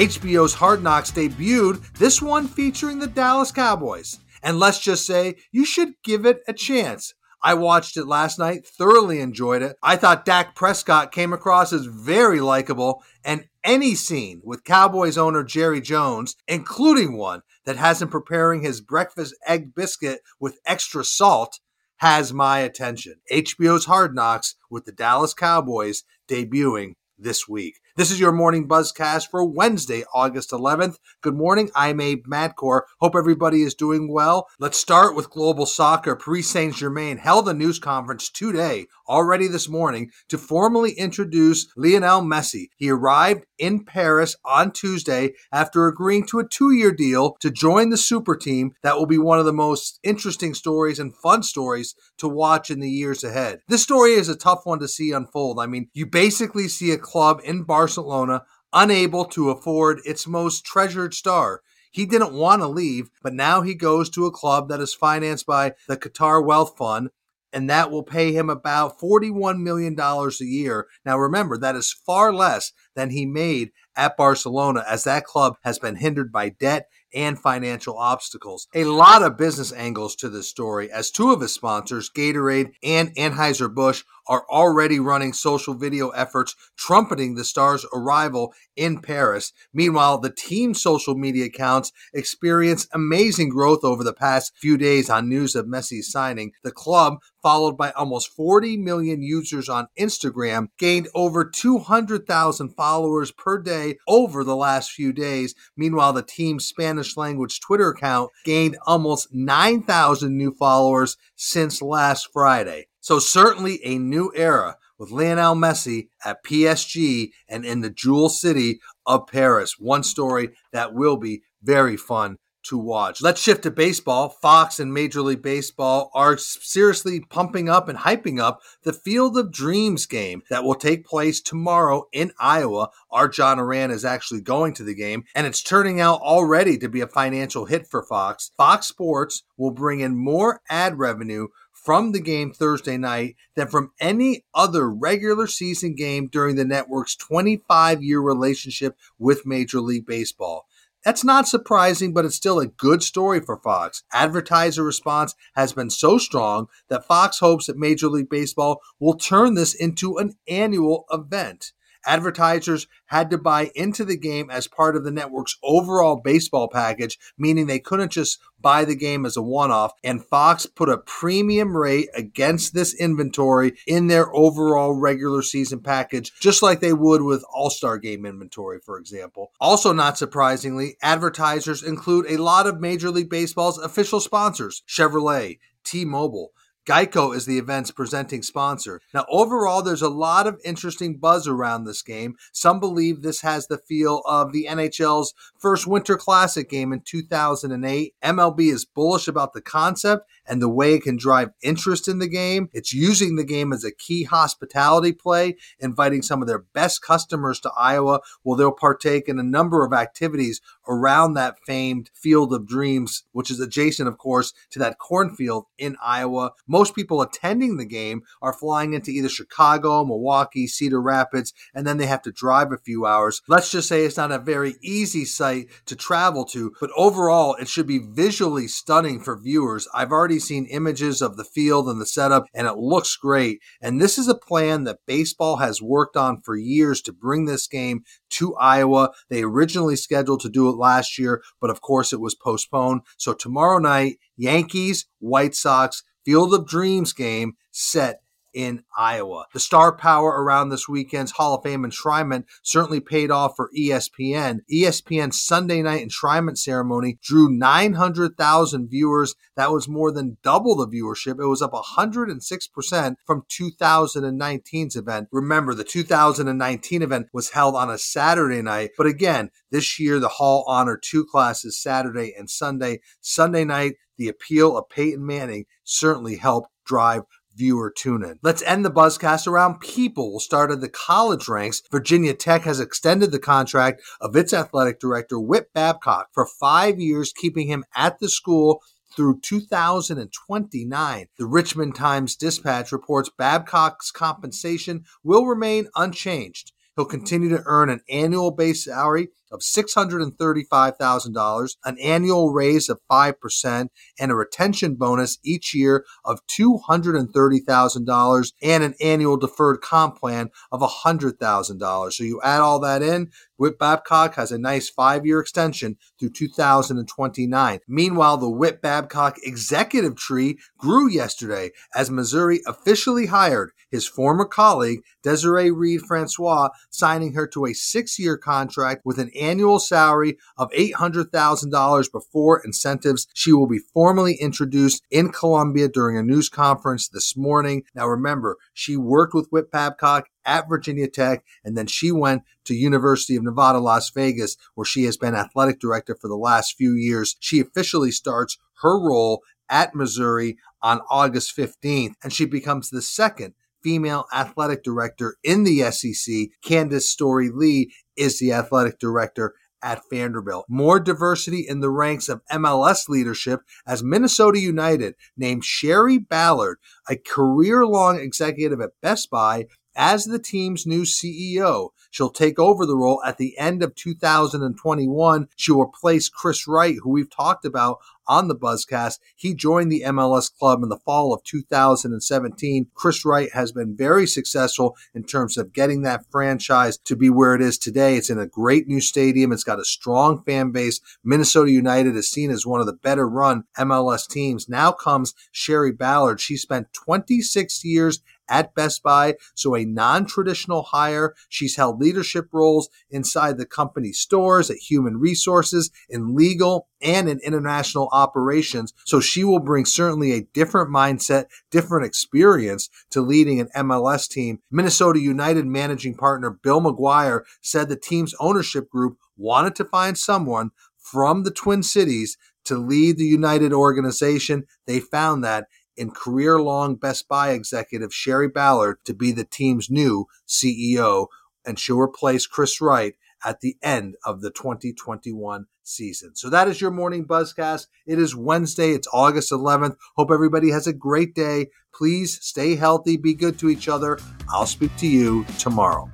HBO's Hard Knocks debuted, this one featuring the Dallas Cowboys. And let's just say, you should give it a chance. I watched it last night, thoroughly enjoyed it. I thought Dak Prescott came across as very likable, and any scene with Cowboys owner Jerry Jones, including one that has him preparing his breakfast egg biscuit with extra salt, has my attention. HBO's Hard Knocks with the Dallas Cowboys debuting this week. This is your morning buzzcast for Wednesday, August 11th. Good morning. I'm Abe Madkour. Hope everybody is doing well. Let's start with global soccer. Paris Saint Germain held a news conference today, already this morning, to formally introduce Lionel Messi. He arrived in Paris on Tuesday after agreeing to a two year deal to join the super team that will be one of the most interesting stories and fun stories to watch in the years ahead. This story is a tough one to see unfold. I mean, you basically see a club in Barcelona Barcelona unable to afford its most treasured star. He didn't want to leave, but now he goes to a club that is financed by the Qatar Wealth Fund, and that will pay him about $41 million a year. Now, remember, that is far less than he made at Barcelona, as that club has been hindered by debt and financial obstacles. A lot of business angles to this story, as two of his sponsors, Gatorade and Anheuser-Busch, are already running social video efforts trumpeting the star's arrival in Paris. Meanwhile, the team's social media accounts experienced amazing growth over the past few days on news of Messi's signing. The club, followed by almost 40 million users on Instagram, gained over 200,000 followers per day over the last few days. Meanwhile, the team's Spanish language Twitter account gained almost 9,000 new followers since last Friday. So certainly a new era with Lionel Messi at PSG and in the jewel city of Paris. One story that will be very fun to watch. Let's shift to baseball. Fox and Major League Baseball are seriously pumping up and hyping up the Field of Dreams game that will take place tomorrow in Iowa. Our John Ourand is actually going to the game, and it's turning out already to be a financial hit for Fox. Fox Sports will bring in more ad revenue from the game Thursday night than from any other regular season game during the network's 25 year relationship with Major League Baseball. That's not surprising, but it's still a good story for Fox. Advertiser response has been so strong that Fox hopes that Major League Baseball will turn this into an annual event. Advertisers had to buy into the game as part of the network's overall baseball package, meaning they couldn't just buy the game as a one off. And Fox put a premium rate against this inventory in their overall regular season package, just like they would with All Star game inventory, for example. Also, not surprisingly, advertisers include a lot of Major League Baseball's official sponsors Chevrolet, T Mobile, Geico is the event's presenting sponsor. Now, overall, there's a lot of interesting buzz around this game. Some believe this has the feel of the NHL's first Winter Classic game in 2008. MLB is bullish about the concept and the way it can drive interest in the game. It's using the game as a key hospitality play, inviting some of their best customers to Iowa. Well, they'll partake in a number of activities around that famed Field of Dreams, which is adjacent, of course, to that cornfield in Iowa. Most people attending the game are flying into either Chicago, Milwaukee, Cedar Rapids, and then they have to drive a few hours. Let's just say it's not a very easy site to travel to, but overall, it should be visually stunning for viewers. I've already seen images of the field and the setup, and it looks great. And this is a plan that baseball has worked on for years to bring this game to Iowa. They originally scheduled to do it last year, but of course it was postponed. So tomorrow night, Yankees, White Sox, Field of Dreams game set in Iowa. The star power around this weekend's Hall of Fame enshrinement certainly paid off for ESPN. ESPN's Sunday night enshrinement ceremony drew 900,000 viewers. That was more than double the viewership. It was up 106% from 2019's event. Remember, the 2019 event was held on a Saturday night, but again, this year the Hall honored two classes Saturday and Sunday. Sunday night, the appeal of Peyton Manning certainly helped drive viewer tune in. Let's end the buzzcast around people. We'll start at the college ranks. Virginia Tech has extended the contract of its athletic director, Whit Babcock, for five years, keeping him at the school through 2029. The Richmond Times Dispatch reports Babcock's compensation will remain unchanged. He'll continue to earn an annual base salary of $635,000, an annual raise of 5%, and a retention bonus each year of $230,000 and an annual deferred comp plan of $100,000. So you add all that in, Whit Babcock has a nice five year extension through 2029. Meanwhile, the Whit Babcock executive tree grew yesterday as Missouri officially hired his former colleague, Desiree Reed Francois, signing her to a six year contract with an annual salary of $800,000 before incentives. She will be formally introduced in Columbia during a news conference this morning. Now, remember, she worked with Whit Babcock at Virginia Tech, and then she went to University of Nevada, Las Vegas, where she has been athletic director for the last few years. She officially starts her role at Missouri on August 15th, and she becomes the second female athletic director in the SEC. Candice Storey Lee is the athletic director at Vanderbilt. More diversity in the ranks of MLS leadership as Minnesota United named Shari Ballard, a career long executive at Best Buy, as the team's new CEO. She'll take over the role at the end of 2021. She'll replace Chris Wright, who we've talked about on the Buzzcast. He joined the MLS club in the fall of 2017. Chris Wright has been very successful in terms of getting that franchise to be where it is today. It's in a great new stadium. It's got a strong fan base. Minnesota United is seen as one of the better run MLS teams. Now comes Shari Ballard. She spent 26 years at Best Buy, so a non traditional hire. She's held leadership roles inside the company stores, at human resources, in legal, and in international operations. So she will bring certainly a different mindset, different experience to leading an MLS team. Minnesota United managing partner Bill McGuire said the team's ownership group wanted to find someone from the Twin Cities to lead the United organization. They found that in career long Best Buy executive Shari Ballard to be the team's new CEO, and she'll replace Chris Wright at the end of the 2021 season. So that is your morning buzzcast. It is Wednesday. It's August 11th. Hope everybody has a great day. Please stay healthy, be good to each other. I'll speak to you tomorrow.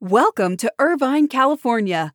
Welcome to Irvine, California